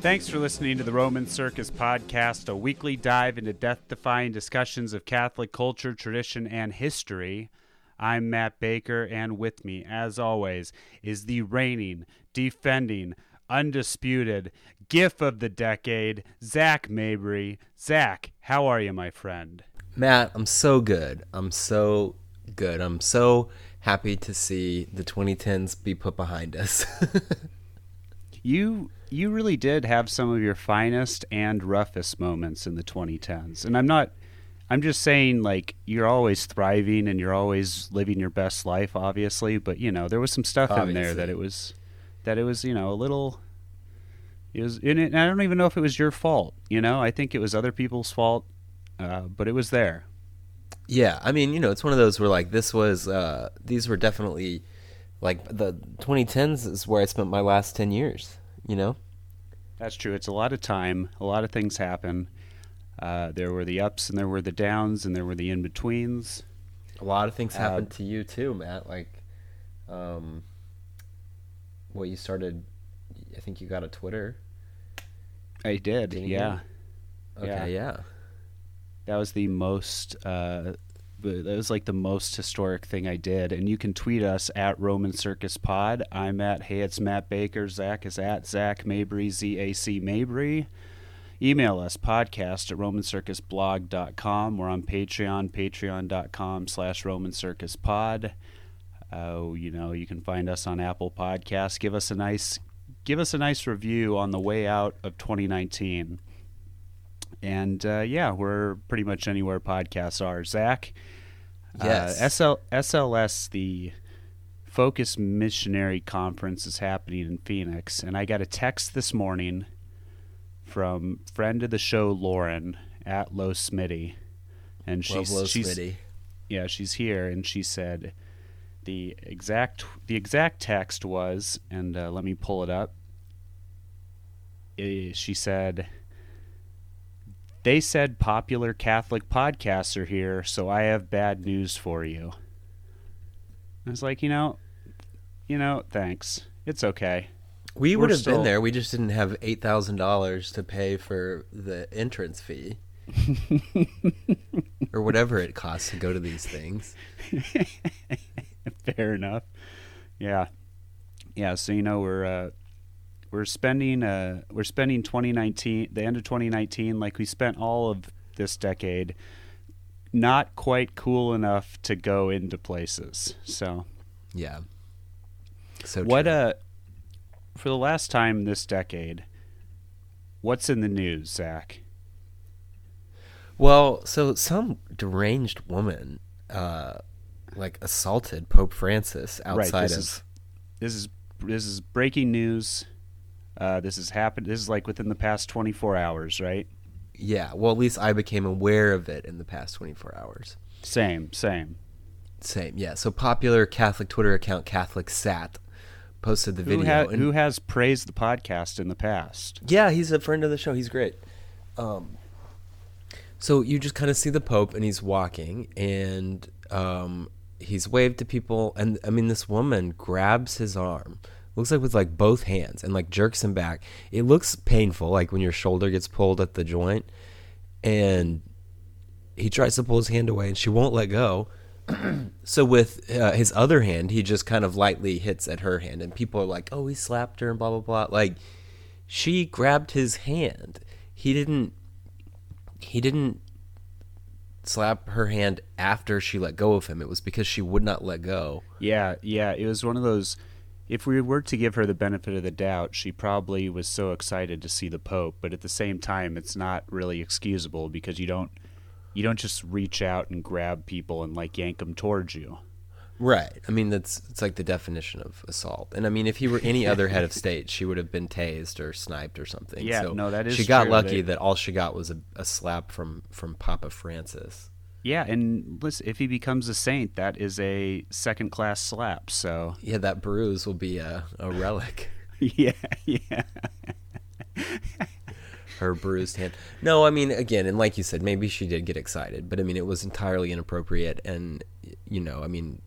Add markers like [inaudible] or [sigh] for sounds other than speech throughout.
Thanks for listening to the Roman Circus Podcast, a weekly dive into death defying discussions of Catholic culture, tradition, and history. I'm Matt Baker, and with me, as always, is the reigning, defending, undisputed GIF of the decade, Zac Mabry. Zac, how are you, my friend? Matt, I'm so good. I'm so good. I'm so happy to see the 2010s be put behind us. [laughs] you you really did have some of your finest and roughest moments in the 2010s. And I'm not I'm just saying like you're always thriving and you're always living your best life obviously, but you know, there was some stuff obviously. in there that it was that it was, you know, a little it was in it and I don't even know if it was your fault, you know? I think it was other people's fault. Uh, but it was there. Yeah, I mean, you know, it's one of those where like this was uh these were definitely like the 2010s is where I spent my last 10 years, you know? That's true. It's a lot of time. A lot of things happen. Uh, there were the ups and there were the downs and there were the in betweens. A lot of things uh, happened to you too, Matt. Like, um, well, you started. I think you got a Twitter. I did. Didn't yeah. You? Okay. Yeah. yeah. That was the most. Uh, that was like the most historic thing I did. And you can tweet us at Roman Circus Pod. I'm at Hey, it's Matt Baker. Zac is at Zac Mabry, Z A C Mabry. Email us podcast at romancircusblog.com. We're on Patreon, patreon.com slash romancircuspod. Uh, you know, you can find us on Apple Podcasts. Give us a nice give us a nice review on the way out of 2019. And uh, yeah, we're pretty much anywhere podcasts are. Zach, uh, yes, uh, SL, SLS, the Focus Missionary Conference is happening in Phoenix, and I got a text this morning from friend of the show Lauren at Low Smitty, and she's Low she's Smitty. yeah she's here, and she said the exact the exact text was, and uh, let me pull it up. Uh, she said they said popular Catholic podcasts are here, so I have bad news for you. I was like, you know, you know, thanks. It's okay. We We're would have still... been there. We just didn't have eight thousand dollars to pay for the entrance fee, [laughs] or whatever it costs to go to these things. [laughs] Fair enough. Yeah, yeah. So you know, we're uh, we're spending uh, we're spending 2019 the end of 2019 like we spent all of this decade not quite cool enough to go into places so. Yeah. So what true. uh for the last time this decade what's in the news zac? Well so some deranged woman uh like assaulted pope francis outside right, this of is, this is this is breaking news uh, this has happened. This is like within the past 24 hours, right? Yeah. Well, at least I became aware of it in the past 24 hours. Same, same. Same, yeah. So popular Catholic Twitter account Catholic Sat posted the who video. Ha- who has praised the podcast in the past? Yeah, he's a friend of the show. He's great. Um, so you just kind of see the Pope, and he's walking, and um, he's waved to people, and I mean, this woman grabs his arm looks like with like both hands and like jerks him back. It looks painful, like when your shoulder gets pulled at the joint, and he tries to pull his hand away, and she won't let go. [clears throat] so with uh, his other hand, he just kind of lightly hits at her hand, and people are like, "Oh, he slapped her," and blah blah blah. Like she grabbed his hand. He didn't. He didn't slap her hand after she let go of him. It was because she would not let go. Yeah, yeah. It was one of those if we were to give her the benefit of the doubt, she probably was so excited to see the Pope, but at the same time, it's not really excusable because you don't you don't just reach out and grab people and like yank them towards you. Right. I mean, that's it's like the definition of assault. And I mean, if he were any other head of state, she would have been tased or sniped or something. Yeah, so no, that is. She got true. lucky they... that all she got was a, a slap from from Papa Francis. Yeah, and listen, if he becomes a saint, that is a second class slap. So yeah, that bruise will be a, a relic. [laughs] yeah, yeah. [laughs] Her bruised hand. No, I mean, again, and like you said, maybe she did get excited, but I mean, it was entirely inappropriate, and you know, I mean,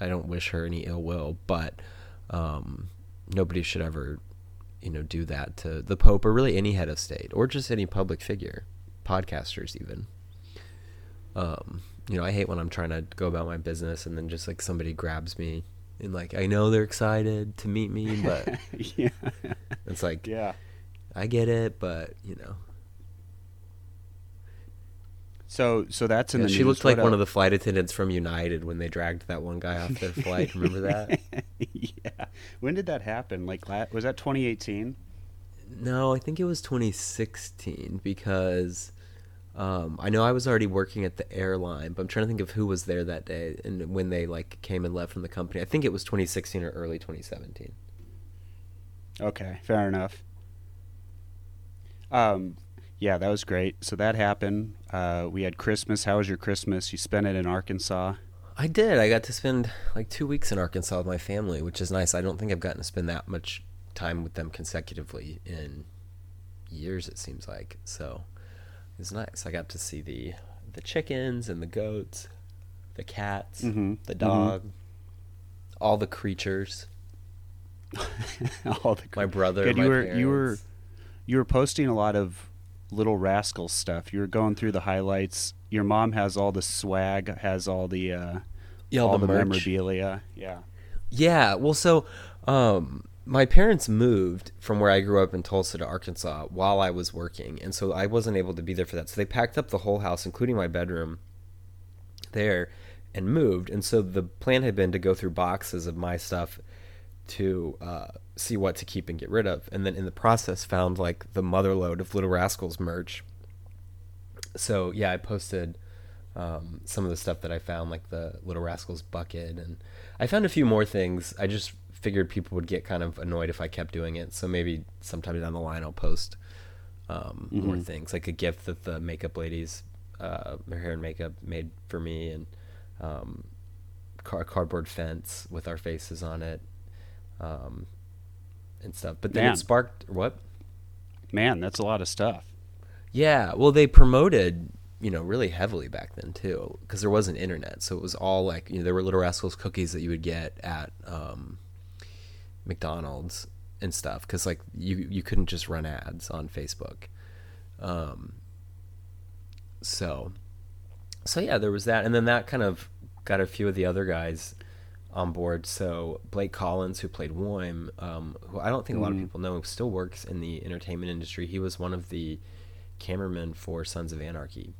I don't wish her any ill will, but um, nobody should ever you know, do that to the Pope or really any head of state or just any public figure, podcasters even. Um, you know, I hate when I'm trying to go about my business and then just like somebody grabs me and like I know they're excited to meet me, but [laughs] yeah. it's like Yeah. I get it, but you know, So so that's in Yeah, the she news. looked like What one of the flight attendants from United when they dragged that one guy off their flight. Remember that? [laughs] yeah. When did that happen? Like was that 2018? No, I think it was 2016 because um, I know I was already working at the airline, but I'm trying to think of who was there that day and when they like came and left from the company. I think it was 2016 or early 2017. Okay, fair enough. Um, yeah, that was great. So that happened. Uh, we had Christmas. How was your Christmas? You spent it in Arkansas. I did. I got to spend like two weeks in Arkansas with my family, which is nice. I don't think I've gotten to spend that much time with them consecutively in years. It seems like so. It was nice. I got to see the the chickens and the goats, the cats, Mhm, the mhm. dog, all the creatures. [laughs] All the My brother, Good, my you were you were you were posting a lot of little rascal stuff. You were going through the highlights. Your mom has all the swag, has all the uh, Yeah, all all the, the memorabilia. Yeah. Yeah, well, so um, my parents moved from where I grew up in Tulsa to Arkansas while I was working, and so I wasn't able to be there for that. So they packed up the whole house, including my bedroom, there, and moved. And so the plan had been to go through boxes of my stuff to uh, see what to keep and get rid of, and then in the process found like the mother load of Little Rascals merch. So yeah, I posted um, some of the stuff that I found, like the Little Rascals bucket, and I found a few more things. I just figured people would get kind of annoyed if I kept doing it, so maybe sometime down the line I'll post um, more Mhm. things, like a gift that the makeup ladies, uh, their hair and makeup made for me, and um, car- cardboard fence with our faces on it, um, and stuff. But then Man. it sparked what? Man, that's a lot of stuff. Yeah, well, they promoted, you know, really heavily back then too, because there wasn't internet, so it was all like, you know, there were Little Rascals cookies that you would get at um, McDonald's and stuff, because like you you couldn't just run ads on Facebook. Um, so, so yeah, there was that, and then that kind of got a few of the other guys on board. So Blake Collins, who played Woim, um, who I don't think a lot of Mhm. people know, still works in the entertainment industry. He was one of the cameramen for Sons of Anarchy.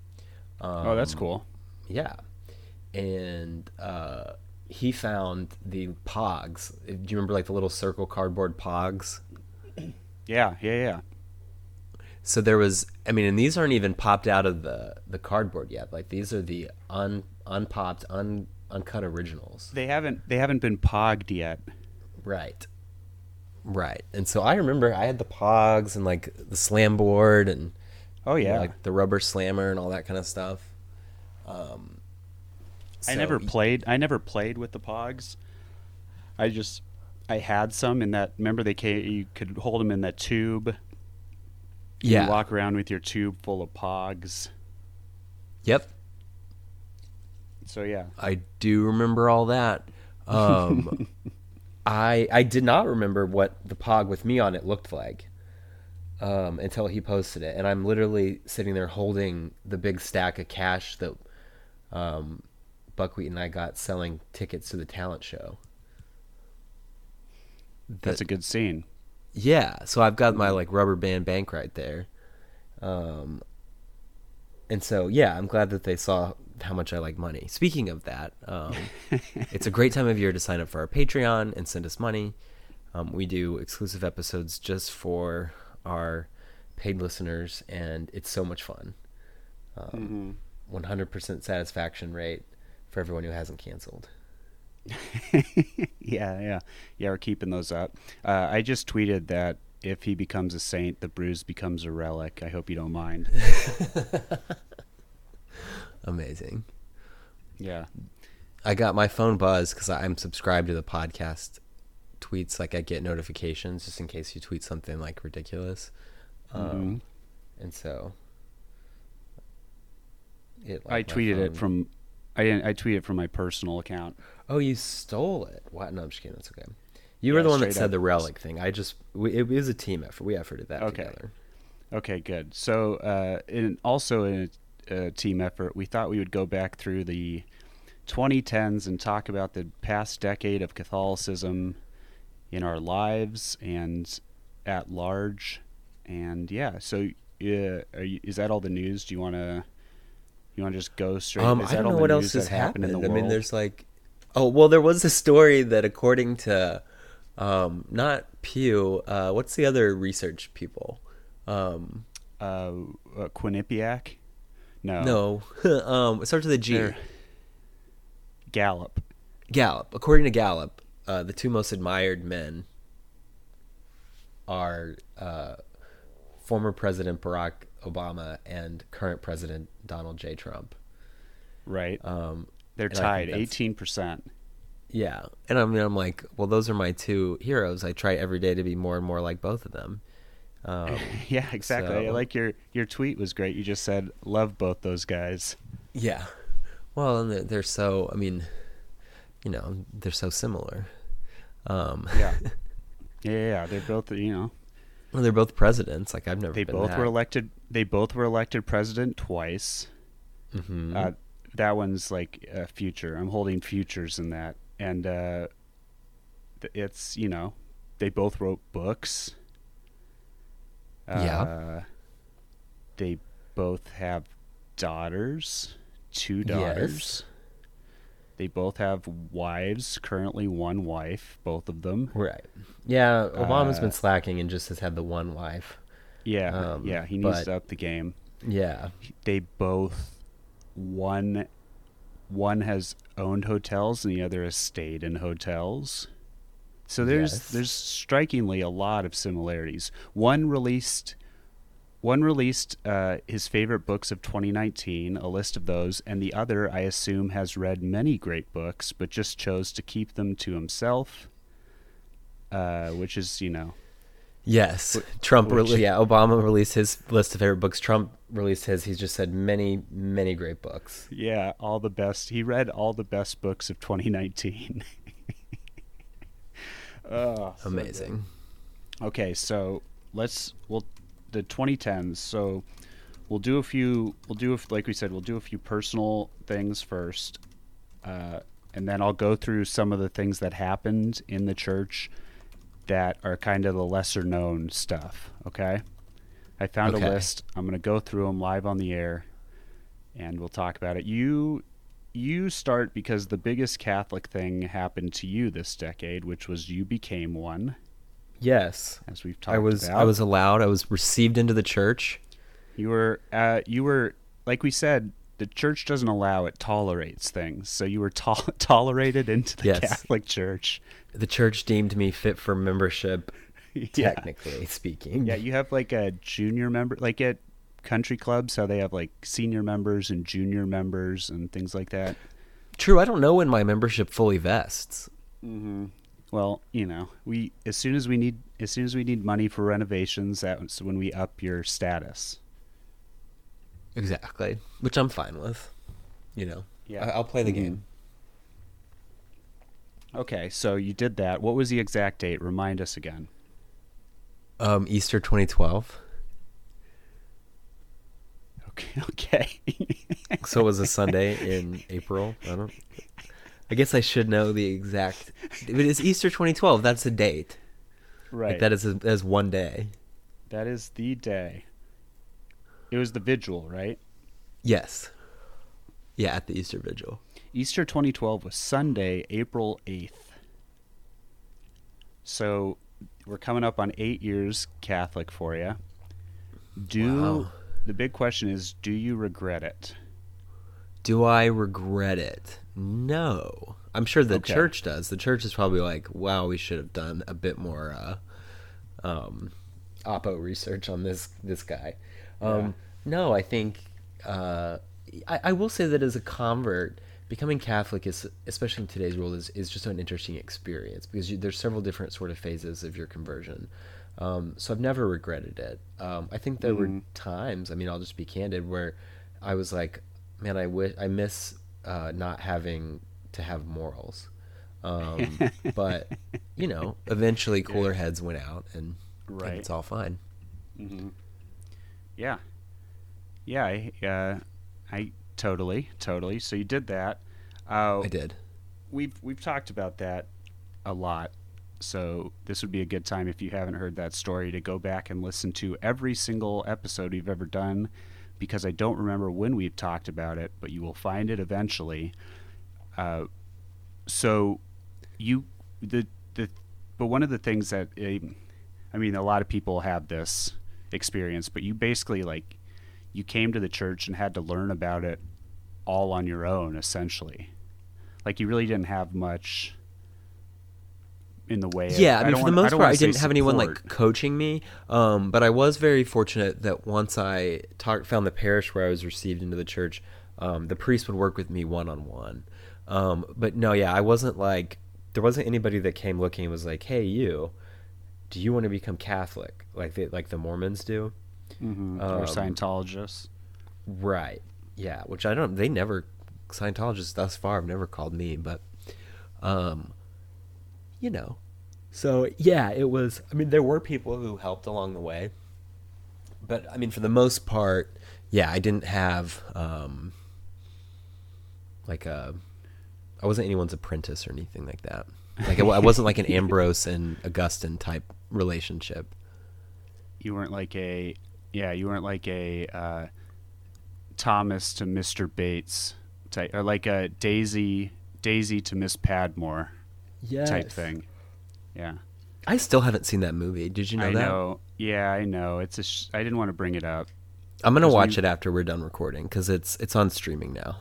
Um, oh, that's cool. Yeah, and uh, he found the Pogs. Do you remember like the little circle cardboard Pogs? Yeah, yeah, yeah. So there was, I mean, and these aren't even popped out of the the cardboard yet. Like these are the un unpopped, un uncut originals. They haven't they haven't been pogged yet. Right. Right. And so I remember I had the Pogs and like the slam board and Oh you know, yeah. like the rubber slammer and all that kind of stuff. Um, I never played. I never played with the Pogs. I just I had some in that. Remember they came, you could hold them in that tube. You Yeah. walk around with your tube full of Pogs. Yep. So yeah. I do remember all that. Um, [laughs] I I did not remember what the pog with me on it looked like um, until he posted it, and I'm literally sitting there holding the big stack of cash that um, Buckwheat and I got selling tickets to the talent show. That's That- a good scene. yeah, so I've got my like rubber band bank right there. Um and so yeah, I'm glad that they saw how much I like money. Speaking of that, um [laughs] it's a great time of year to sign up for our Patreon and send us money. Um, we do exclusive episodes just for our paid listeners and it's so much fun. Um, 100% satisfaction rate for everyone who hasn't canceled. [laughs] yeah, yeah, yeah. We're keeping those up. Uh, I just tweeted that if he becomes a saint, the bruise becomes a relic. I hope you don't mind. [laughs] Amazing. Yeah. I got my phone buzz because I'm subscribed to the podcast tweets. Like I get notifications just in case you tweet something like ridiculous, um, Mhm. and so it. I like, my tweeted it from. I didn't. I tweeted from my personal account. Oh, you stole it! What? No, I'm just kidding. That's okay. You were Yeah, the one that said the relic thing. I just we, it was a team effort. We efforted that Okay. together. Okay, good. So, uh, in, also in a, a team effort, we thought we would go back through the 2010s and talk about the past decade of Catholicism in our lives and at large. And yeah, so uh, are you, is that all the news? Do you want to you want to just go straight? Um, I don't know what else has happened happened. in the I mean, there's like, oh well, there was a story that according to, um, not Pew. Uh, what's the other research people? Um, uh, uh, Quinnipiac? No. no, [laughs] um, it starts with a G. They're- Gallup. Gallup. According to Gallup, uh, the two most admired men are uh, former President Barack Obama and current President Donald J. Trump. Right. Um, They're tied, eighteen percent. Yeah, and I mean, I'm like, well, those are my two heroes. I try every day to be more and more like both of them. Um, [laughs] Yeah, exactly. I so- like your your tweet was great. You just said love both those guys. yeah. Well, and they're, they're so. I mean, you know, they're so similar. Um, Yeah. [laughs] yeah, yeah. They're both you know well, they're both presidents. Like I've never. they both that. were elected. They both were elected president twice. Mhm. Uh, that one's like uh, future. I'm holding futures in that, and uh, it's you know they both wrote books. Yeah. Uh, they both have daughters, two daughters. Yes. They both have wives. Currently, one wife. Both of them. Right. Yeah, Obama's Uh, been slacking and just has had the one wife. Yeah, Um, yeah. He needs but- to up the game. Yeah. They both one one has owned hotels and the other has stayed in hotels. So there's Yes. there's strikingly a lot of similarities. One released one released uh, his favorite books of 2019, a list of those, and the other, I assume, has read many great books, but just chose to keep them to himself, uh, which is, you know, Yes. Trump, which- rele- yeah, Obama released his list of favorite books. Trump released his. He's just said many, many great books. Yeah, all the best. He read all the best books of 2019. [laughs] oh, so. Amazing. Okay, so let's we'll the 2010s. So we'll do a few. We'll do a, like we said. We'll do a few personal things first, uh, and then I'll go through some of the things that happened in the church that are kind of the lesser known stuff. Okay, I found Okay. a list. I'm going to go through them live on the air, and we'll talk about it. You. You start because the biggest Catholic thing happened to you this decade, which was you became one Yes. as we've talked I was about. I was allowed. I was received into the church. You were uh, you were like we said. The church doesn't allow it; tolerates things. So you were to- [laughs] tolerated into the Yes. Catholic Church. The church deemed me fit for membership, [laughs] Yeah. technically speaking. Yeah, you have like a junior member, like at country clubs, how they have like senior members and junior members and things like that. True. I don't know when my membership fully vests. Mm-hmm. Well, you know, we as soon as we need as soon as we need money for renovations, that's when we up your status. Exactly. Which I'm fine with. You know. Yeah. I- I'll play the Mhm. game. Okay, so you did that. What was the exact date? Remind us again. Um, Easter 2012. Okay. [laughs] Okay. So it was a Sunday in April. I don't. I guess I should know the exact. But it's Easter 2012. That's the date. right. Like that is a, that is one day. That is the day. It was the vigil, right? Yes. Yeah, at the Easter Vigil. Easter 2012 was Sunday, April 8th. So we're coming up on eight years Catholic for you. Do Wow. the big question is, do you regret it? Do I regret it? No. I'm sure the Okay. church does. The church is probably like, wow, we should have done a bit more uh, um, oppo research on this this guy. Um, No, I think uh, I, I will say that as a convert, becoming Catholic is, especially in today's world, is, is just an interesting experience because you, there's several different sort of phases of your conversion. Um, so I've never regretted it. Um, I think there were Mhm. times. I mean, I'll just be candid, where I was like, man, I wish I miss uh, not having to have morals. Um, [laughs] but you know, eventually cooler heads went out, and, and it's all fine. Yeah. Yeah. I, uh, I totally, totally. So you did that. Uh, I did. we've we've talked about that a lot. So this would be a good time if you haven't heard that story to go back and listen to every single episode we've ever done because I don't remember when we've talked about it, but you will find it eventually. Uh, so you the the but one of the things that uh, I mean a lot of people have this experience, but you basically like you came to the church and had to learn about it all on your own essentially. Like you really didn't have much in the way. Of, Yeah, I mean, don't for the most part, I didn't have anyone like coaching me. Um, but I was very fortunate that once I talked, found the parish where I was received into the church, um, the priest would work with me one on one. Um, but no, yeah, I wasn't like there wasn't anybody that came looking and was like, "Hey, you, do you want to become Catholic like they, like the Mormons do?" Mhm. or um, Scientologists. Right. Yeah, which I don't. They never Scientologists thus far have never called me, but, um, you know. So yeah, it was. I mean, there were people who helped along the way, but I mean, for the most part, yeah, I didn't have um, like a. I wasn't anyone's apprentice or anything like that. Like I, I wasn't like an [laughs] Ambrose and Augustine type relationship. You weren't like a yeah. You weren't like a uh, Thomas to Mister Bates type, or like a Daisy Daisy to Miss Patmore Yeah. type thing. Yeah, I still haven't seen that movie. Did you know I that? know. Yeah, I know. It's a. Sh- I didn't want to bring it up. I'm gonna watch we- it after we're done recording because it's it's on streaming now.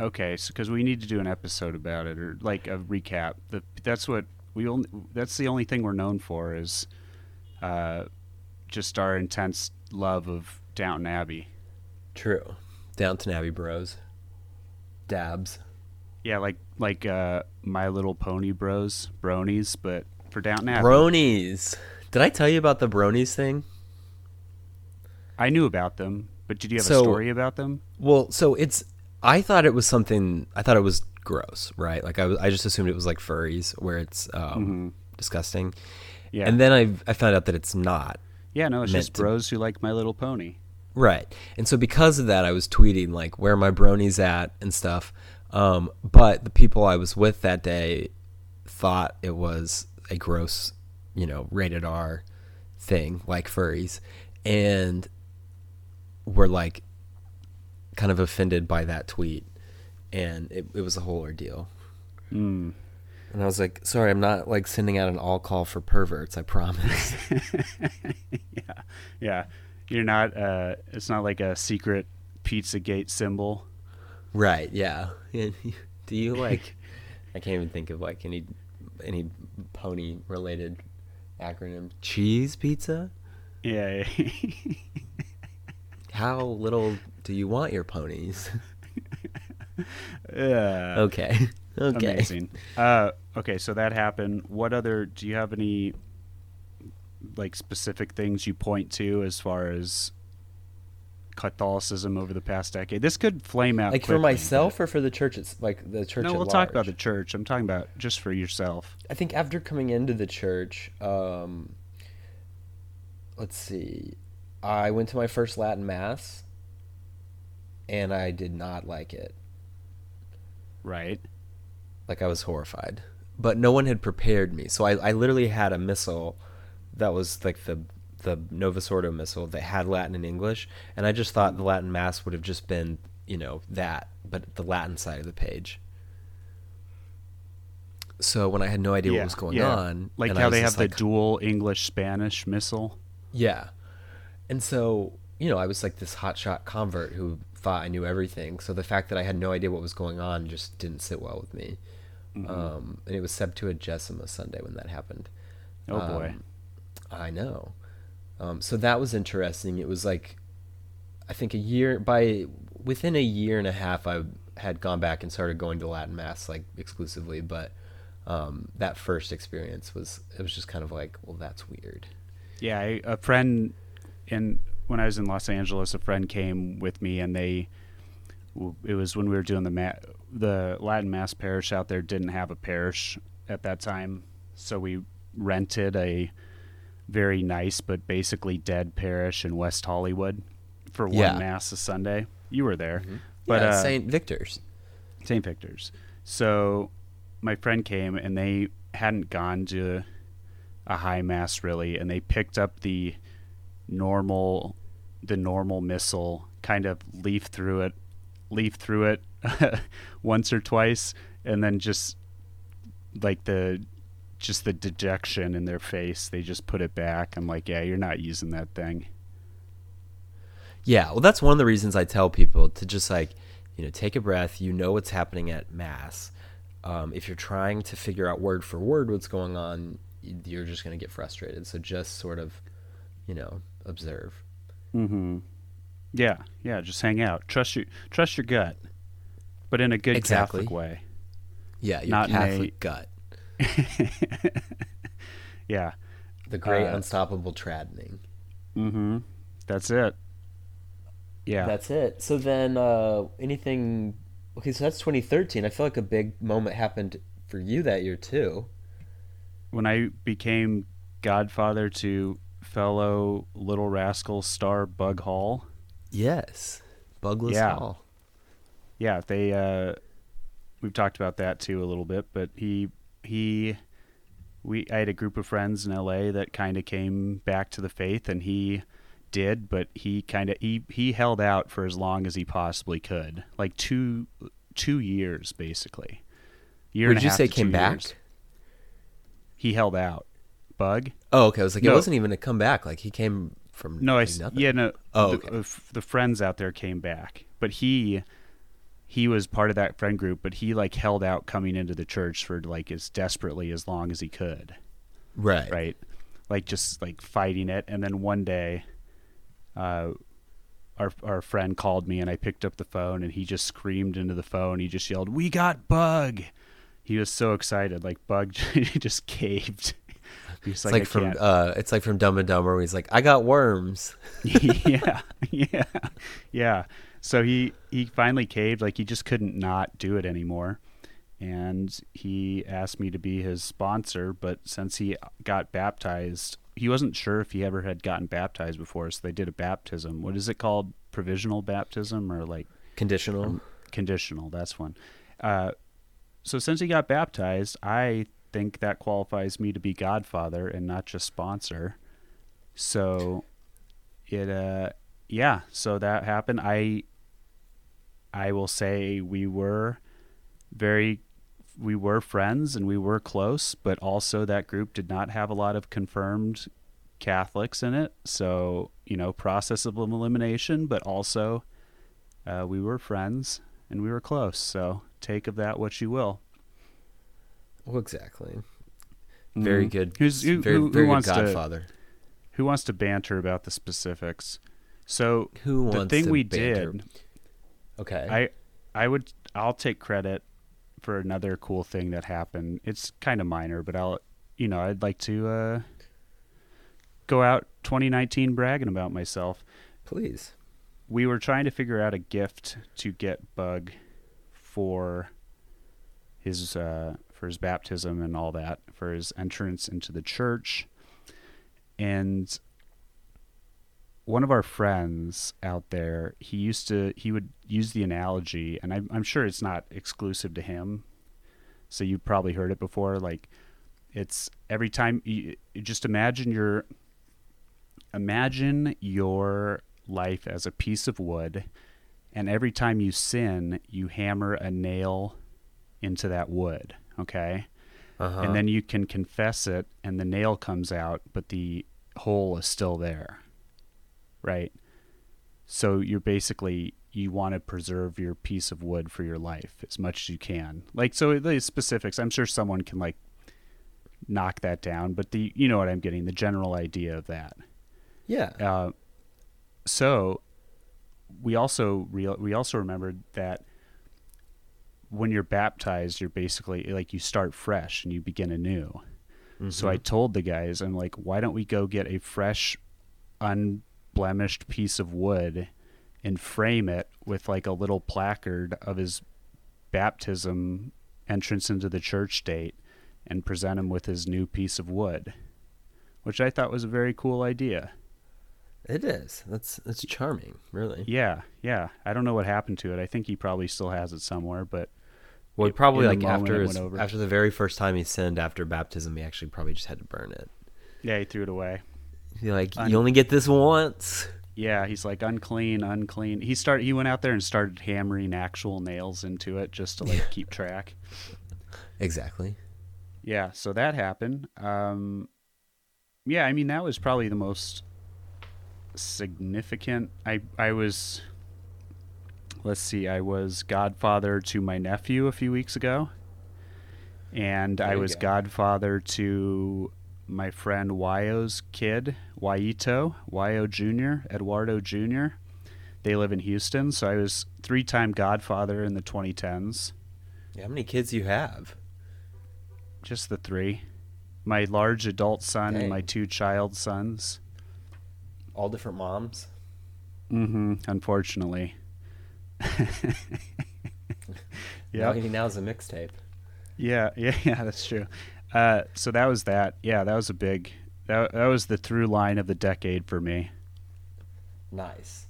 Okay, so because we need to do an episode about it or like a recap. The, that's what we only. That's the only thing we're known for is, uh, just our intense love of Downton Abbey. True. Downton Abbey Bros. Dabs. Yeah, like like uh, My Little Pony Bros, bronies, but for Downton Abbey. Bronies. Did I tell you about the bronies thing? I knew about them, but did you have So- a story about them? Well, so it's. I thought it was something. I thought it was gross, right? Like I was. I just assumed it was like furries, where it's um, disgusting. Yeah, And then I I found out that it's not. yeah, no, it's just to- bros who like My Little Pony. Right. And so because of that, I was tweeting like where my bronies at and stuff. Um, but the people I was with that day thought it was a gross, you know, rated R thing like furries, and were like kind of offended by that tweet, and it, it was a whole ordeal. Mm. And I was like, sorry, I'm not like sending out an all call for perverts. I promise. [laughs] yeah, yeah. You're not. Uh, it's not like a secret PizzaGate symbol. Right. Yeah. [laughs] Do you like? [laughs] I can't even think of like any any pony related acronym. Cheese pizza. Yeah. How little do you want your ponies? [laughs] yeah. okay. [laughs] Okay. Amazing. Uh, okay, so that happened. What other? Do you have any like specific things you point to as far as Catholicism over the past decade? This could flame out. Like for quickly, myself or for the church? It's like the church. No, we'll talk about the church. I'm talking about just for yourself. I think after coming into the church, um, let's see, I went to my first Latin mass, and I did not like it. Right. Like I was horrified, but no one had prepared me. So I, I literally had a missal that was like the the Novus Ordo missal that had Latin and English, and I just thought the Latin mass would have just been you know that, but the Latin side of the page. So when I had no idea yeah. what was going yeah. on, Like how they have the like, dual English Spanish missal. yeah. And so, you know, I was like this hotshot convert who thought I knew everything. So the fact that I had no idea what was going on just didn't sit well with me. Mm-hmm. Um, and it was Septuagesima Sunday when that happened. Oh boy. Um, I know. Um, so that was interesting. It was like, I think a year by within a year and a half, I had gone back and started going to Latin mass like exclusively. But um, that first experience was it was just kind of like, well, that's weird. Yeah, I, a friend in when I was in Los Angeles, a friend came with me, and they. It was when we were doing the ma- the Latin Mass parish out there didn't have a parish at that time, so we rented a very nice but basically dead parish in West Hollywood for one Yeah. mass a Sunday. You were there, but yeah, uh, Saint Victor's. St. Victor's. So my friend came and they hadn't gone to a high mass really, and they picked up the normal, the normal missal, kind of leaf through it, leaf through it [laughs] once or twice, and then just like the just the dejection in their face, they just put it back. I'm like, yeah, you're not using that thing. Yeah, well, that's one of the reasons I tell people to just like, you know, take a breath. You know what's happening at mass. Um, if you're trying to figure out word for word what's going on, you're just going to get frustrated. So just sort of, you know, observe. Mm-hmm. Yeah, yeah. Just hang out. Trust your trust your gut, but in a good Exactly. Catholic way. Yeah, your Not in a- Catholic gut, [laughs] yeah. the great Uh, unstoppable tradening. Mm-hmm. That's it. Yeah. That's it. So then, uh, anything? Okay, so that's 2013. I feel like a big moment happened for you that year too. when I became godfather to fellow Little Rascal star Bug Hall. Yes, Bugless Yeah. Hall. Yeah, they uh we've talked about that too a little bit, but he he we I had a group of friends in LA that kind of came back to the faith and he did, but he kind of he he held out for as long as he possibly could. Like 2 2 years basically. Year Would and you half say came two back? He held out. Bug? Oh, okay. I was like, No. it wasn't even a comeback. Like he came from No, I nothing. yeah no. Oh, the, okay. uh, f- the friends out there came back, but he he was part of that friend group, but he like held out coming into the church for like as desperately as long as he could, right, right? Like just like fighting it, and then one day, uh, our our friend called me, and I picked up the phone, and he just screamed into the phone. He just yelled, "We got Bug!" He was so excited, like Bug [laughs] just caved. It's like, like, from uh, it's like from Dumb and Dumber. Where he's like, I got worms. [laughs] [laughs] yeah, yeah, yeah. So he he finally caved. Like he just couldn't not do it anymore, and he asked me to be his sponsor. But since he got baptized, he wasn't sure if he ever had gotten baptized before. So they did a baptism. What is it called? Provisional baptism or like Conditional. conditional? That's one. Uh, so since he got baptized, I think that qualifies me to be godfather and not just sponsor. So it uh yeah, so that happened. I I will say we were very we were friends and we were close, but also that group did not have a lot of confirmed Catholics in it. So, you know, process of elimination, but also uh, we were friends and we were close. So take of that what you will. Well, exactly. Very Mhm. good. Who's, who, very, who, who very good wants to who wants to banter about the specifics? So Who the wants thing to we banter? did, Okay. I I would I'll take credit for another cool thing that happened. It's kind of minor, but I'll you know I'd like to uh, go out 2019 bragging about myself. Please. We were trying to figure out a gift to get Bug for his uh, for his baptism and all that for his entrance into the church, and one of our friends out there he used to he would use the analogy and I'm, I'm sure it's not exclusive to him so you've probably heard it before like it's every time you, you just imagine your imagine your life as a piece of wood and every time you sin you hammer a nail into that wood okay Uh-huh. and then you can confess it and the nail comes out but the hole is still there right so you're basically you want to preserve your piece of wood for your life as much as you can like so the specifics i'm sure someone can like knock that down but the you know what i'm getting the general idea of that yeah. uh, so we also real we also remembered that when you're baptized, you're basically like you start fresh and you begin anew. So I mm-hmm. told the guys, I'm like, why don't we go get a fresh, unblemished piece of wood and frame it with like a little placard of his baptism entrance into the church date and present him with his new piece of wood, which I thought was a very cool idea. It is. That's that's charming, really. Yeah, yeah. I don't know what happened to it. I think he probably still has it somewhere, but Well, he probably like after his, over. after the very first time he sinned after baptism, he actually probably just had to burn it. yeah, he threw it away. He's like, Un- you only get this once. Yeah, he's like unclean, unclean. He started. He went out there and started hammering actual nails into it just to like keep track. Exactly. Yeah, so that happened. Um, yeah, I mean that was probably the most significant. I I was. Let's see, I was godfather to my nephew a few weeks ago, and There I was go. godfather to my friend Wyo's kid, Wyito, Wyo Jr., Eduardo Jr. They live in Houston, so I was three-time godfather in the 2010s. Yeah, how many kids you have? Just the three. My large adult son Dang. and my two child sons. All different moms. Mm-hmm. Unfortunately. Yeah. [laughs] yeah. Now, now's a mixtape. Yeah. [laughs] Yeah. Yeah. That's true. Uh, so that was that. Yeah, that was a big. That that was the through line of the decade for me. Nice.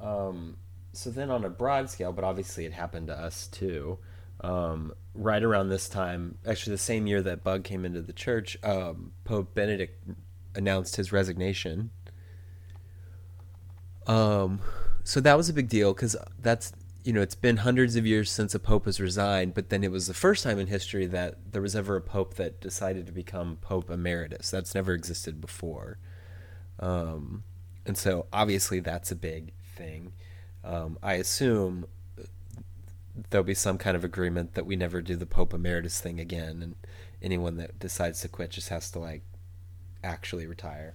Um, so then, on a broad scale, but obviously it happened to us too. Um, right around this time, actually the same year that Bug came into the church, um, Pope Benedict announced his resignation. Um, so that was a big deal because that's you know it's been hundreds of years since a pope has resigned, but then it was the first time in history that there was ever a pope that decided to become Pope emeritus. That's never existed before. Um, and so obviously that's a big thing. Um, I assume there'll be some kind of agreement that we never do the Pope Emeritus thing again, and anyone that decides to quit just has to like actually retire.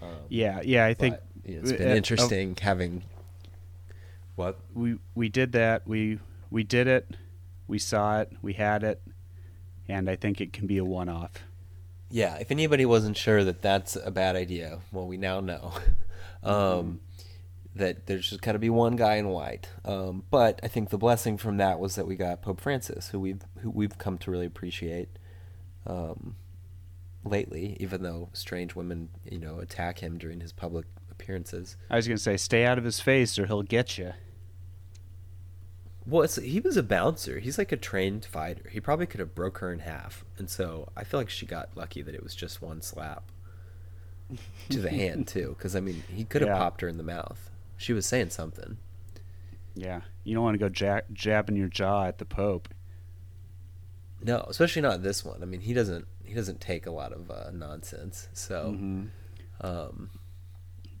Um, Yeah. Yeah. I think you know, it's been uh, interesting having what we we did that. We we did it. We saw it. We had it, and I think it can be a one-off. Yeah, if anybody wasn't sure that that's a bad idea, well, we now know [laughs] um, that there's just got to be one guy in white. Um, but I think the blessing from that was that we got Pope Francis, who we've who we've come to really appreciate um, lately, even though strange women, you know, attack him during his public appearances. I was gonna say, stay out of his face, or he'll get you. Well, it's, he was a bouncer. He's like a trained fighter. He probably could have broke her in half, and so I feel like she got lucky that it was just one slap to the [laughs] hand too. Because I mean, he could have Yeah. popped her in the mouth. She was saying something. Yeah. You don't want to go ja- jabbing your jaw at the Pope. No, especially not this one. I mean, he doesn't he doesn't take a lot of uh, nonsense. So Mhm. um,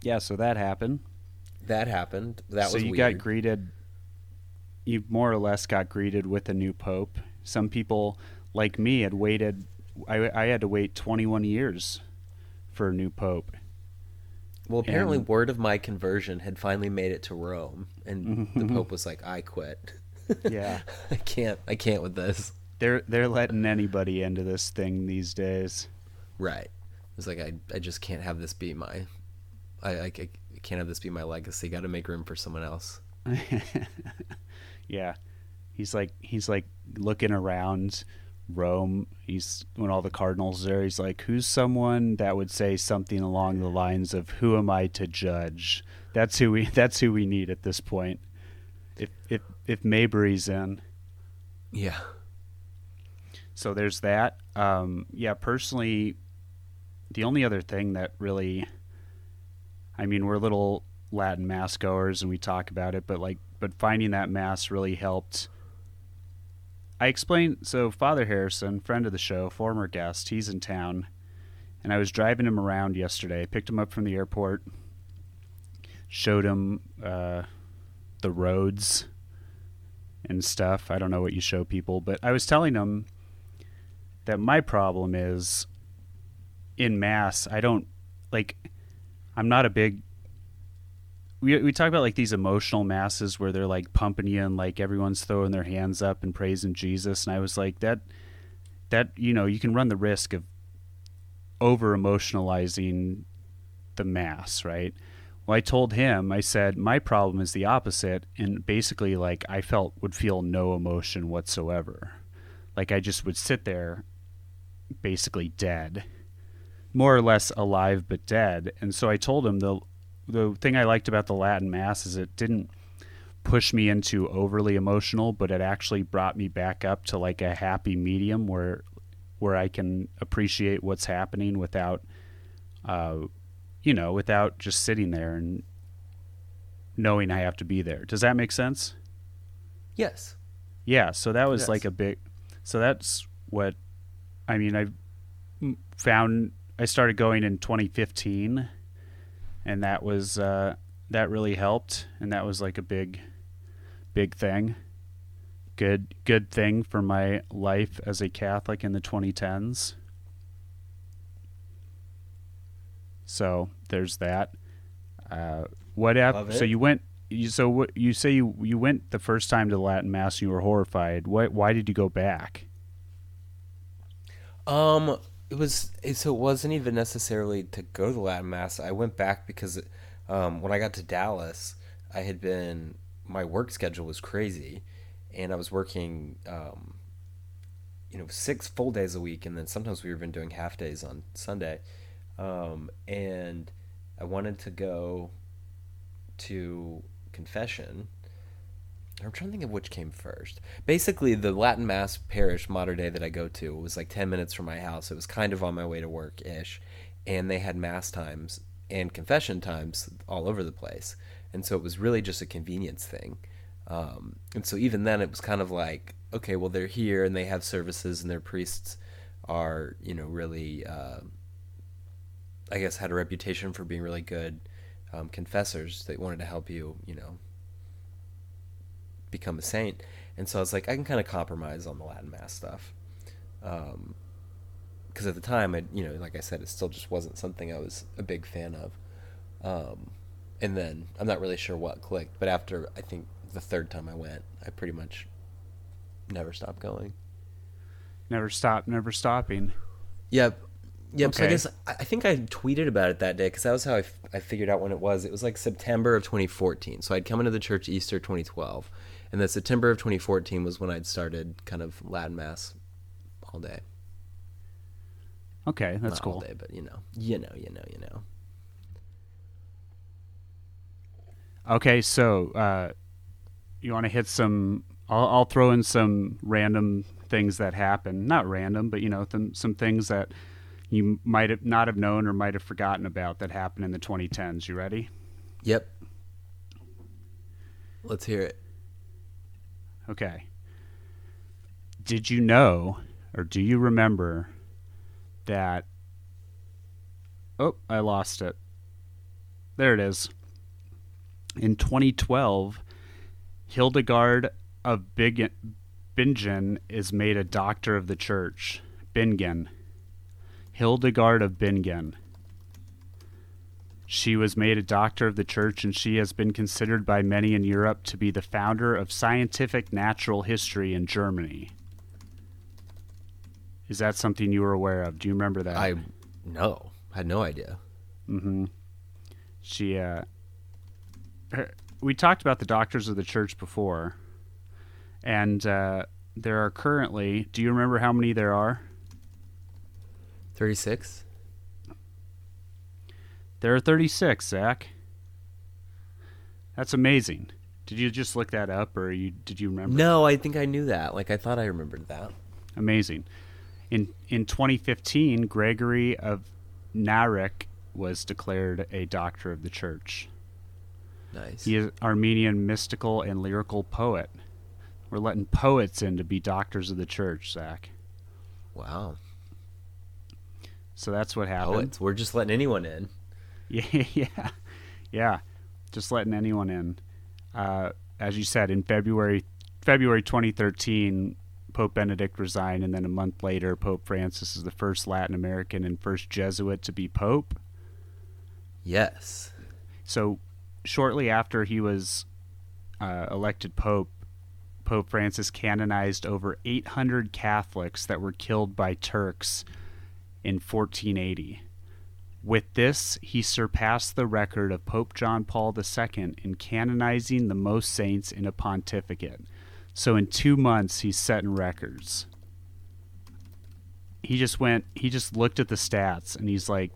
Yeah. So that happened. that happened. That so was you weird. got greeted you more or less got greeted with a new pope some people like me had waited i, I had to wait 21 years for a new pope well, apparently, and- word of my conversion had finally made it to Rome, and [laughs] the. Pope was like, "I quit. [laughs] Yeah. I can't. I can't with this." they're they're letting anybody into this thing these days Right. It's like I I just can't have this be my I I, I can't have this be my legacy. Got to make room for someone else. [laughs] yeah. He's like he's like looking around rome. He's when all the cardinals are there he's like who's someone that would say something along the lines of who am i to judge? That's who we [laughs] that's who we need at this point. If if if Mabry's in. Yeah. so there's that. Um yeah personally the only other thing that really i mean we're little latin mass goers and we talk about it but like but finding that mass really helped. I explained so father harrison friend of the show former guest he's in town and i was driving him around yesterday. Picked him up from the airport showed him uh, the roads and stuff. I don't know what you show people but i was telling him that my problem is in mass i don't like i'm not a big we, we talk about like these emotional masses where they're like pumping you and like everyone's throwing their hands up and praising jesus. And i was like that that you know you can run the risk of over emotionalizing the mass right? Well i told him i said my problem is the opposite. And basically like i felt would feel no emotion whatsoever. Like i just would sit there basically dead, more or less alive but dead. And so I told him the the thing I liked about the Latin Mass is it didn't push me into overly emotional, but it actually brought me back up to like a happy medium where where I can appreciate what's happening without uh you know, without just sitting there and knowing I have to be there. Does that make sense? Yes. Yeah, so that was Yes. like a big so that's what I mean, I found I started going in 2015 and that was uh that really helped and that was like a big big thing. Good good thing for my life as a Catholic in the 2010s. So, there's that. Uh what happened? So you went you, so what you say you you went the first time to the Latin Mass and you were horrified. Why why did you go back? Um, it was so it wasn't even necessarily to go to the Latin Mass. I went back because um, when I got to Dallas, I had been my work schedule was crazy, and I was working um, you know six full days a week, and then sometimes we were even doing half days on Sunday, um, and I wanted to go to confession. I'm trying to think of which came first. Basically, the Latin Mass parish modern day that I go to was like 10 minutes from my house. It was kind of on my way to work ish. And they had Mass times and confession times all over the place. And so it was really just a convenience thing. Um, and so even then, it was kind of like, okay, well, they're here and they have services and their priests are, you know, really, uh, I guess, had a reputation for being really good um, confessors that wanted to help you, you know, become a saint. And so I was like, I can kind of compromise on the Latin Mass stuff. Because at the time, I, you know, like I said, it still just wasn't something I was a big fan of. Um, and then I'm not really sure what clicked, but after I think the third time I went, I pretty much never stopped going. Never stop, never stopping. Yep. Yep. So I guess I I think I tweeted about it that day because that was how I, f- I figured out when it was. It was like September of 2014. So I'd come into the church Easter 2012, and then September of 2014 was when I'd started kind of Latin Mass all day. Okay, that's Not cool. all day, but you know, you know, you know, you know. Okay, so uh, you want to hit some? I'll, I'll throw in some random things that happen. Not random, but you know, th- some things that you might have not have known or might have forgotten about that happened in the 2010s. You ready? Yep. Let's hear it. Okay. Did you know, or do you remember, that? Oh, I lost it. There it is. In 2012, Hildegard of Big- Bingen is made a doctor of the church. Bingen. Hildegard of Bingen. She was made a doctor of the church, and she has been considered by many in Europe to be the founder of scientific natural history in Germany. Is that something you were aware of? Do you remember that? I no, had no idea. Mm-hmm. She, uh, her, we talked about the doctors of the church before, and uh, there are currently. Do you remember how many there are? Thirty six. There are 36, Zac. That's amazing. Did you just look that up, or you did you remember? No, I think I knew that. Like I thought I remembered that. Amazing. In in 2015, Gregory of Narek was declared a doctor of the church. Nice. He is Armenian mystical and lyrical poet. We're letting poets in to be doctors of the church, Zac. Wow. So that's what happened. Poets. We're just letting anyone in. [laughs] Yeah, yeah, yeah. Just letting anyone in. Uh, as you said, in February, February 2013, Pope Benedict resigned, and then a month later, Pope Francis is the first Latin American and first Jesuit to be pope. Yes. So, shortly after he was uh, elected pope, Pope Francis canonized over 800 Catholics that were killed by Turks in 1480. With this, he surpassed the record of Pope John Paul II in canonizing the most saints in a pontificate. So, in two months, he's setting records. he just went he just looked at the stats and he's like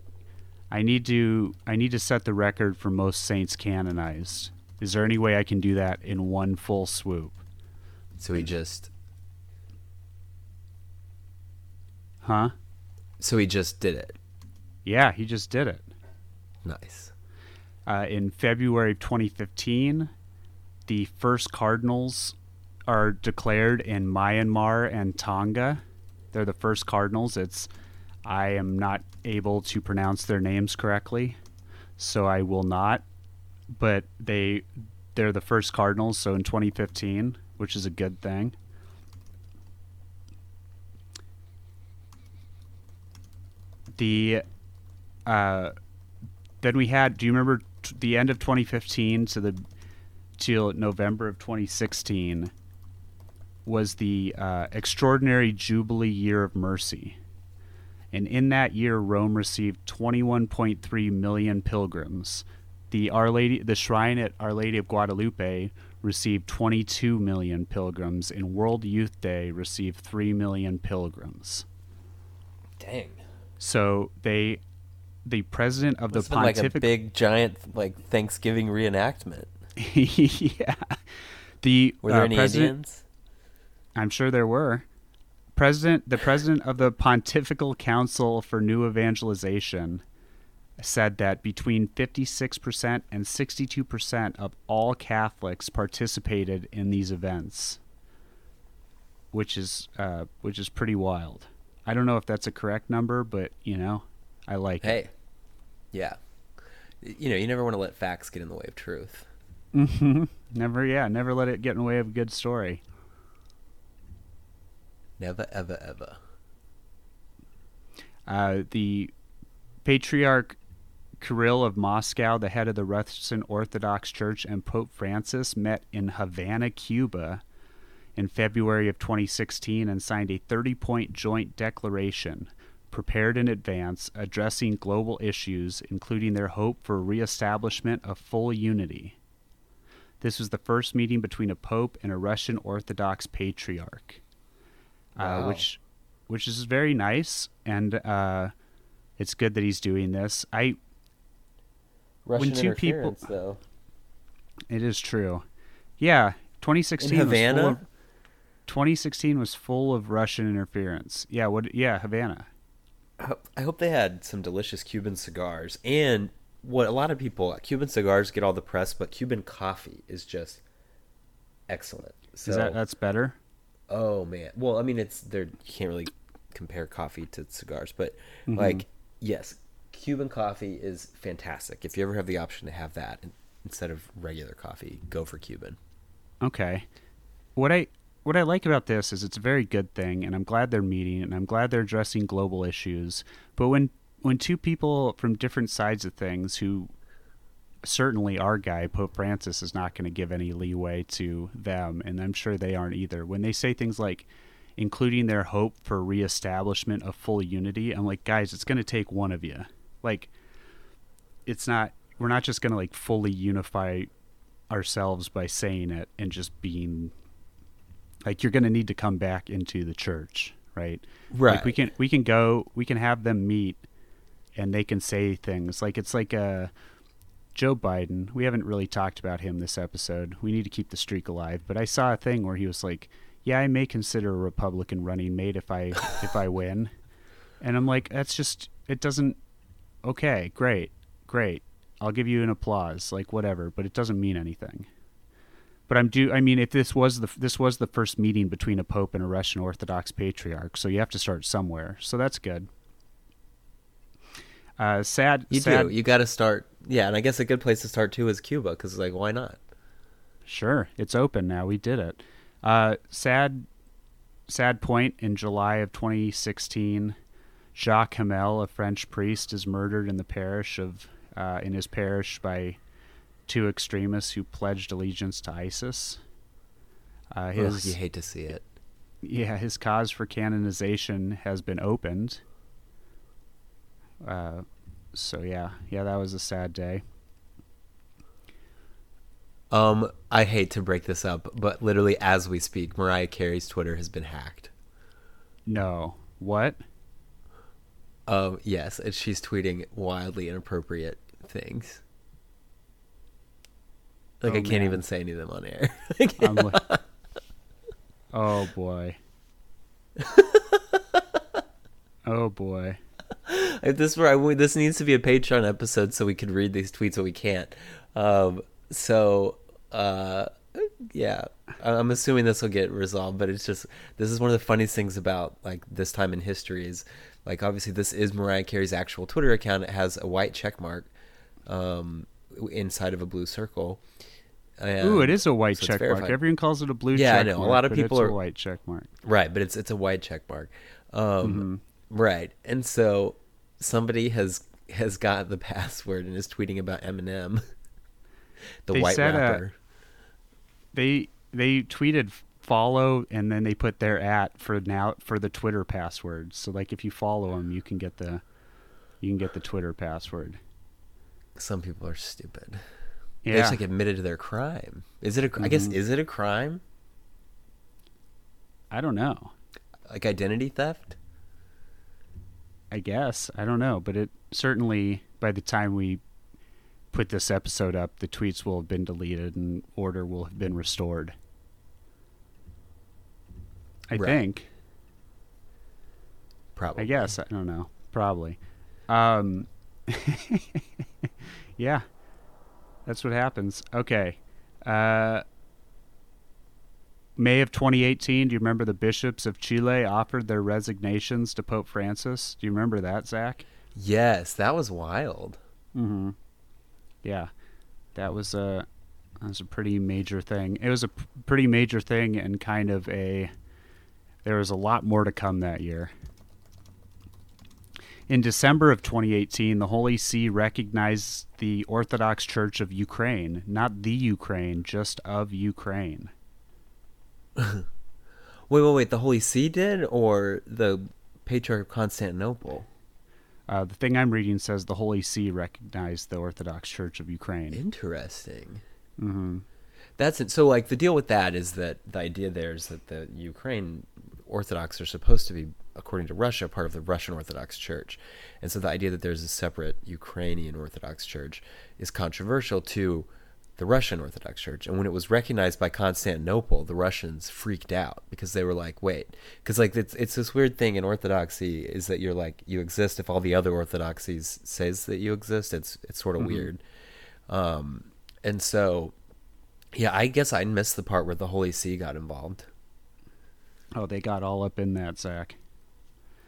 I need to I need to set the record for most saints canonized. Is there any way I can do that in one full swoop? So he just Huh? so he just did it. Yeah, he just did it. Nice. Uh, in February of 2015, the first cardinals are declared in Myanmar and Tonga. They're the first cardinals. It's I am not able to pronounce their names correctly, so I will not. But they they're the first cardinals. So in 2015, which is a good thing. The uh, then we had. Do you remember t- the end of 2015 to the till November of 2016 was the uh, extraordinary Jubilee Year of Mercy, and in that year, Rome received 21.3 million pilgrims. The Our Lady, the shrine at Our Lady of Guadalupe received 22 million pilgrims, and World Youth Day received 3 million pilgrims. Dang. So they, the president of the Must have been like a pontifical, big giant like Thanksgiving reenactment. [laughs] yeah, the Were there uh, any president, Indians? I'm sure there were. President, the president of the Pontifical Council for New Evangelization, said that between 56% and 62% of all Catholics participated in these events, which is uh, which is pretty wild. I don't know if that's a correct number, but you know, I like it. Hey. Yeah. You know, you never want to let facts get in the way of truth. hmm Never, yeah, never let it get in the way of a good story. Never, ever, ever. Uh, the Patriarch Kirill of Moscow, the head of the Russian Orthodox Church, and Pope Francis met in Havana, Cuba in February of 2016 and signed a 30 point joint declaration prepared in advance addressing global issues, including their hope for reestablishment of full unity. This was the first meeting between a pope and a Russian Orthodox patriarch, uh, which which is very nice, and uh, it's good that he's doing this. I Russian two people- though. it is true, yeah. 2016 In was full Havana? of, 2016 was full of Russian interference. Yeah, what? Yeah, Havana. I hope- they had some delicious Cuban cigars. And what a lot of people, Cuban cigars get all the press, but Cuban coffee is just excellent. So, Is that that's better? oh man. Well, I mean, it's there. You can't really compare coffee to cigars, but Mm-hmm. like, yes, Cuban coffee is fantastic. If you ever have the option to have that instead of regular coffee, go for Cuban. Okay. What I what I like about this is it's a very good thing, and I'm glad they're meeting, and I'm glad they're addressing global issues. But when when two people from different sides of things, who certainly our guy Pope Francis is not going to give any leeway to them, and I'm sure they aren't either. When they say things like including their hope for reestablishment of full unity, I'm like, guys, it's going to take one of you. Like, it's not. We're not just going to like fully unify ourselves by saying it and just being like you're going to need to come back into the church right? Right. like we can we can go we can have them meet and they can say things. Like it's like uh Joe Biden we haven't really talked about him this episode. We need to keep the streak alive. But I saw a thing where he was like yeah I may consider a Republican running mate if I if I [laughs] win. And I'm like that's just it doesn't okay great great. I'll give you an applause, like whatever, but it doesn't mean anything. But I'm do I mean if this was the this was the first meeting between a pope and a Russian Orthodox patriarch, so you have to start somewhere. So that's good. Uh, sad, You sad. do. You got to start. Yeah, and I guess a good place to start too is Cuba, because like, why not? Sure, it's open now. We did it. Uh, sad, sad point. In July of 2016, Jacques Hamel, a French priest, is murdered in the parish of uh, in his parish by two extremists who pledged allegiance to ISIS. Uh, Ugh, you hate to see it. yeah, his cause for canonization has been opened. Uh, so yeah, yeah, that was a sad day. Um, I hate to break this up, but literally as we speak, Mariah Carey's Twitter has been hacked. No, what? Um, yes, and she's tweeting wildly inappropriate things. Like Oh, I can't man. even say any of them on air. [laughs] I'm li- [laughs] oh boy. oh boy. If this were, I would- this needs to be a Patreon episode so we can read these tweets, but we can't. Um, so, uh, yeah, I- I'm assuming this will get resolved. But it's just this is one of the funniest things about like this time in history is like obviously this is Mariah Carey's actual Twitter account. It has a white check mark um, inside of a blue circle. And- Ooh, it is a white so check mark. Everyone calls it a blue Yeah, I check know. A lot of people it's are- a white check mark. Right, but it's it's a white check mark. Um, Mm-hmm. Right, and so somebody has has got the [laughs] password and is tweeting about Eminem, [laughs] the They white said, uh, rapper. They they tweeted follow and then they put their at for now for the Twitter password. So like if you follow them, you can get the you can get the Twitter password. Some people are stupid. They Yeah. just like admitted to their crime. Is it? A, I guess Mhm. is it a crime? I don't know. Like identity theft? I guess. I don't know, but it certainly by the time we put this episode up, the tweets will have been deleted and order will have been restored. I Right. think. Probably. I guess. I don't know. Probably. Um, [laughs] yeah. That's what happens. Okay. Uh, May of 2018, do you remember the bishops of Chile offered their resignations to Pope Francis? Do you remember that, Zac? Yes, that was wild. Mm-hmm. Yeah, that was a that was a pretty major thing. It was a p- pretty major thing, and kind of a there was a lot more to come that year. In December of 2018, the Holy See recognized the Orthodox Church of Ukraine, not the Ukraine, just of Ukraine. [laughs] Wait, wait, wait. The Holy See did, or the Patriarch of Constantinople? Uh, the thing I'm reading says the Holy See recognized the Orthodox Church of Ukraine. Interesting. hmm That's it. So, like, the deal with that is that the idea there is that the Ukraine Orthodox are supposed to be, according to Russia, part of the Russian Orthodox Church. And so the idea that there's a separate Ukrainian Orthodox Church is controversial to the Russian Orthodox Church. And when it was recognized by Constantinople, the Russians freaked out because they were like, wait, because, like, it's, it's this weird thing in Orthodoxy is that you're like, you exist if all the other Orthodoxies says that you exist. It's, it's sort of Mhm. weird. Um, and so yeah, I guess I missed the part where the Holy See got involved. Oh, they got all up in that, Zac.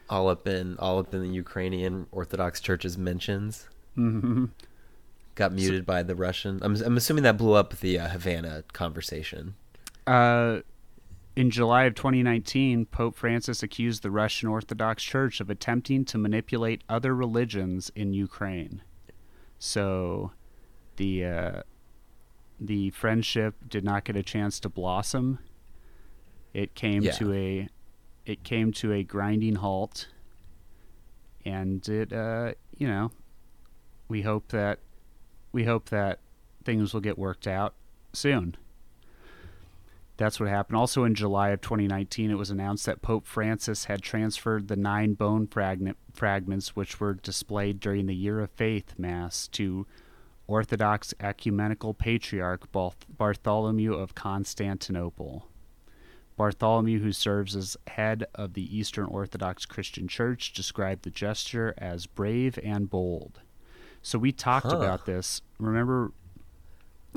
All up in all up in the Ukrainian Orthodox Church's mentions. hmm Got muted by the Russian. I'm I'm assuming that blew up the uh, Havana conversation. Uh, in July of 2019, Pope Francis accused the Russian Orthodox Church of attempting to manipulate other religions in Ukraine. So, the uh, the friendship did not get a chance to blossom. It came Yeah. to a it came to a grinding halt, and it uh, you know we hope that we hope that things will get worked out soon. That's what happened. Also, in July of 2019, it was announced that Pope Francis had transferred the nine bone fragment, fragments which were displayed during the Year of Faith Mass to Orthodox Ecumenical Patriarch Barth- Bartholomew of Constantinople. Bartholomew, who serves as head of the Eastern Orthodox Christian Church, described the gesture as brave and bold. So we talked Huh. about this. Remember,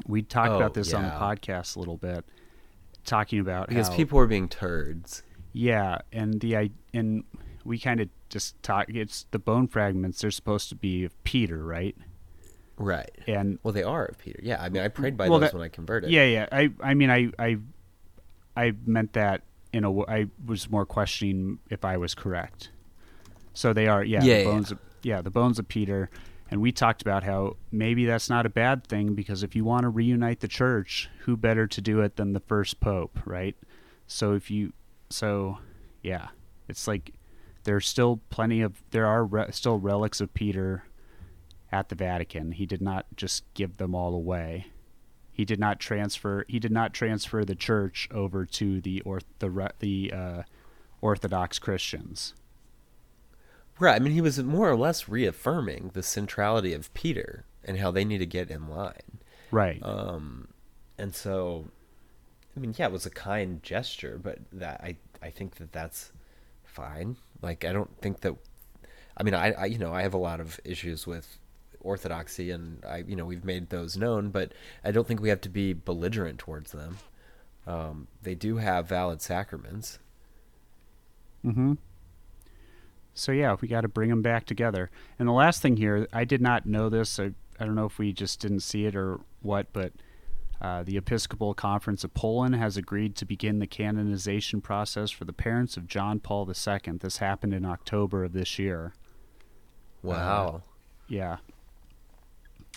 we talked Oh, about this on the podcast a little bit, talking about Because how, people were being turds. yeah, and the i- and we kind of just talk. It's the bone fragments. They're supposed to be of Peter, right? Right. And Well, they are of Peter. Yeah, I mean, I prayed by Well, those that- when I converted. yeah, yeah. I I mean, I I I meant that in a. w- I was more questioning if I was correct. So they are, yeah, Yeah, the yeah, bones. Of, yeah, the bones of Peter. And we talked about how maybe that's not a bad thing because if you want to reunite the church, who better to do it than the first pope, right? So if you, so yeah, it's like there's still plenty of there are re- still relics of Peter at the Vatican. He did not just give them all away. He did not transfer. He did not transfer the church over to the or the the uh, Orthodox Christians. Right. I mean, he was more or less reaffirming the centrality of Peter and how they need to get in line. Right. Um, and so, I mean, yeah, it was a kind gesture, but that I I think that that's fine. Like, I don't think that. I mean, I, I you know I have a lot of issues with orthodoxy, and I you know we've made those known, but I don't think we have to be belligerent towards them. Um, they do have valid sacraments. Mm-hmm. So yeah, we got to bring them back together. And the last thing here, I did not know this. I, I don't know if we just didn't see it or what, but uh, the Episcopal Conference of Poland has agreed to begin the canonization process for the parents of John Paul II. This happened in October of this year. Wow. Uh, yeah.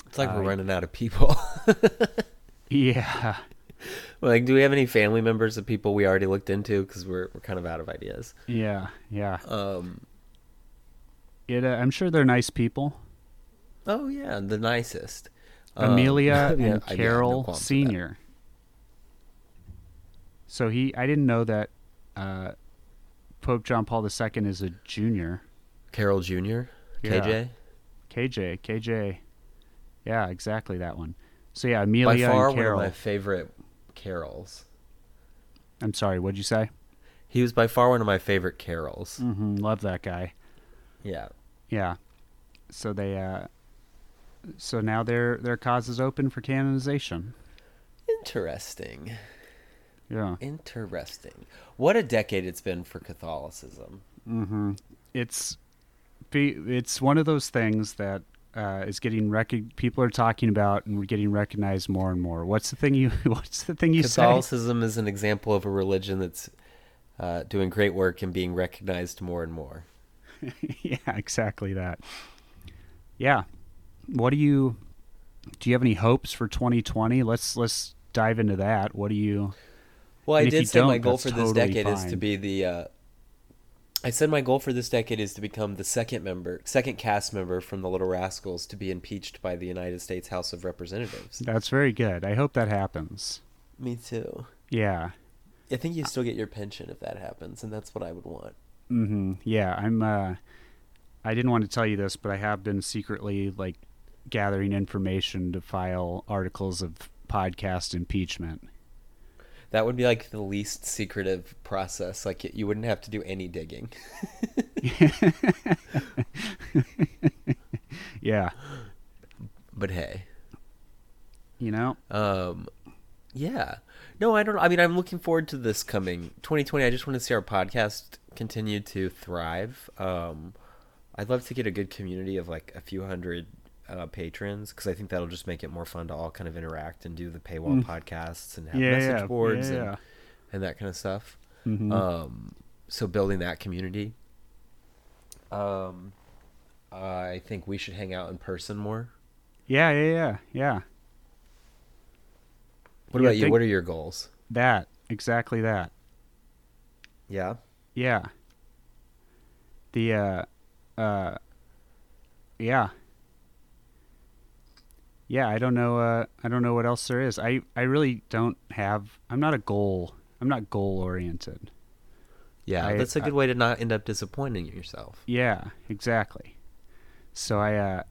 It's like Uh, we're running out of people. [laughs] Yeah. like, do we have any family members of people we already looked into? Because we're we're kind of out of ideas. Yeah. Yeah. Um. It. Uh, I'm sure they're nice people. Oh yeah, the nicest. Um, Amelia [laughs] yeah, and yeah, Karol that. Senior. So he, I didn't know that uh, Pope John Paul II is a junior. Karol Jr. Yeah. KJ. KJ, KJ. Yeah, exactly that one. So yeah, Amelia By far and one Karol. of my favorite carols. I'm sorry, what'd you say? He was by far one of my favorite carols. hmm love that guy. Yeah. Yeah. So they, uh, so now their their cause is open for canonization. Interesting. Yeah. Interesting. What a decade it's been for Catholicism. hmm It's it's one of those things that uh, is getting rec- people are talking about and we're getting recognized more and more. What's the thing you [laughs] What's the thing you say? Catholicism is an example of a religion that's uh, doing great work and being recognized more and more. [laughs] yeah, exactly that. Yeah. What do you do? You have any hopes for 2020? Let's let's dive into that. What do you? Well, I And if you did say my goal for this totally decade is to be the. Uh, I said my goal for this decade is to become the second member, second cast member from the Little Rascals to be impeached by the United States House of Representatives. That's very good. I hope that happens. Me too. Yeah. I think you still get your pension if that happens, and that's what I would want. Mm-hmm. Yeah, I'm. uh I didn't want to tell you this, but I have been secretly like gathering information to file articles of podcast impeachment. That would be like the least secretive process. Like you wouldn't have to do any digging. [laughs] Yeah, But hey, you know. um, yeah. No, I don't. I mean, I'm looking forward to this coming 2020. I just want to see our podcast continue to thrive. Um, I'd love to get a good community of like a few hundred uh, patrons because I think that'll just make it more fun to all kind of interact and do the paywall Mm. podcasts and have Yeah, message yeah, boards yeah, and, and that kind of stuff. Mhm. Um, so building that community. Um, I think we should hang out in person more. yeah, yeah, yeah, yeah. What about you? What are your goals? That exactly that. Yeah. Yeah. The uh uh yeah. Yeah, I don't know uh I don't know what else there is. I I really don't have I'm not a goal. I'm not goal oriented. Yeah, I- that's a good way to not end up disappointing yourself. Yeah, exactly. So I uh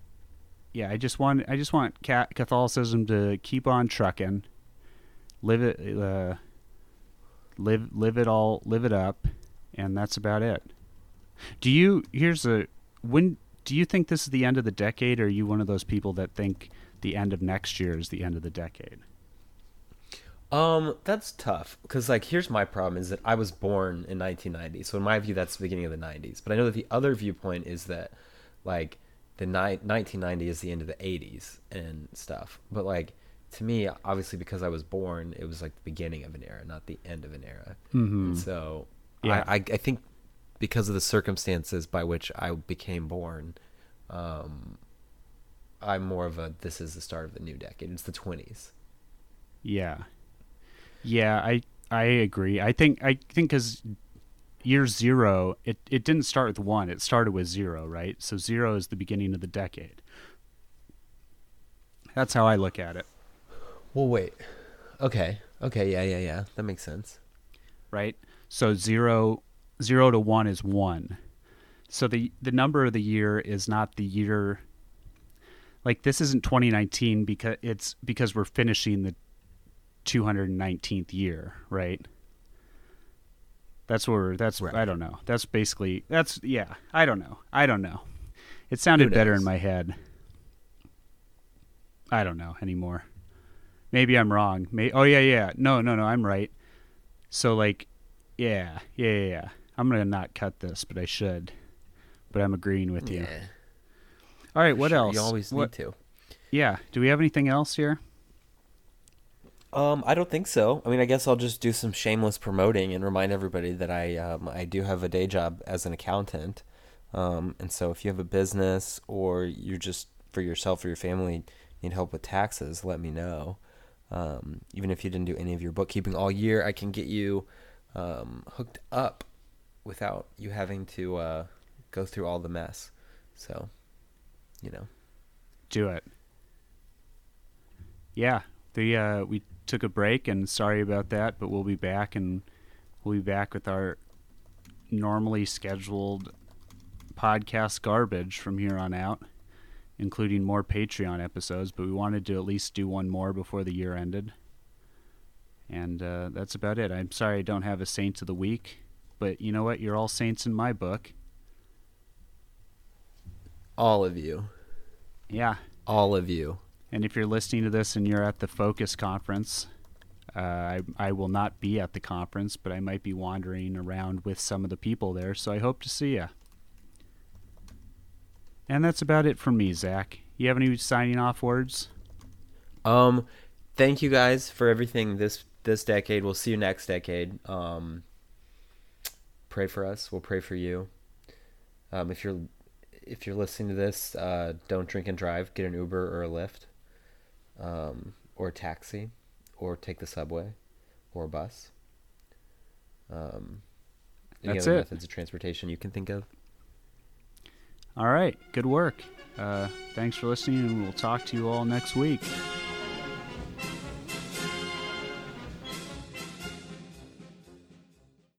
yeah, I just want I just want Catholicism to keep on trucking. Live it uh live live it all live it up and that's about it. Do you here's a when do you think this is the end of the decade or are you one of those people that think the end of next year is the end of the decade? Um, that's tough because like here's my problem is that I was born in 1990, so in my view that's the beginning of the 90s. But I know that the other viewpoint is that like the ni- 1990 is the end of the 80s and stuff. But like to me, obviously because I was born, it was like the beginning of an era, not the end of an era. Mhm. And so Yeah. I, I I think because of the circumstances by which I became born, um, I'm more of a this is the start of the new decade. It's the 20s. Yeah, yeah, I I agree. I think I think because year zero, it it didn't start with one. It started with zero, right? So zero is the beginning of the decade. That's how I look at it, Well, wait. Okay. Okay. Yeah. Yeah. Yeah. That makes sense. right? So zero zero to one is one. so the the number of the year is not the year like this isn't 2019 because it's because we're finishing the 219th year, right? That's where that's Right. I don't know. That's basically that's yeah, I don't know. I don't know. It sounded better in my head. I don't know anymore. Maybe I'm wrong. May- oh yeah, yeah. No, no, no, I'm right. So like yeah, yeah, yeah, yeah. I'm going to not cut this, but I should. But I'm agreeing with you. Yeah. All right, what Sure, else? You always What- need to. Yeah. Do we have anything else here? Um, I don't think so. I mean, I guess I'll just do some shameless promoting and remind everybody that I um, I do have a day job as an accountant. Um, and so if you have a business or you're just for yourself or your family need help with taxes, let me know. Um, even if you didn't do any of your bookkeeping all year, I can get you um, hooked up without you having to uh, go through all the mess. So, you know. Do it. Yeah. The uh we took a break and sorry about that, but we'll be back and we'll be back with our normally scheduled podcast garbage from here on out, including more Patreon episodes, but we wanted to at least do one more before the year ended. And uh, that's about it. I'm sorry I don't have a saint of the Week, but you know what? You're all saints in my book. All of you. Yeah. All of you. And if you're listening to this and you're at the Focus conference, uh, I, I will not be at the conference, but I might be wandering around with some of the people there, so I hope to see you. And that's about it from me, Zac. You have any signing off words? Um, thank you guys for everything this this decade. We'll see you next decade. Um, pray for us. We'll pray for you. Um, if you're if you're listening to this, uh, don't drink and drive. Get an Uber or a Lyft, um, or a taxi, or take the subway, or a bus. Um, any That's other it. methods of transportation you can think of. All right, good work. Uh, thanks for listening, and we'll talk to you all next week.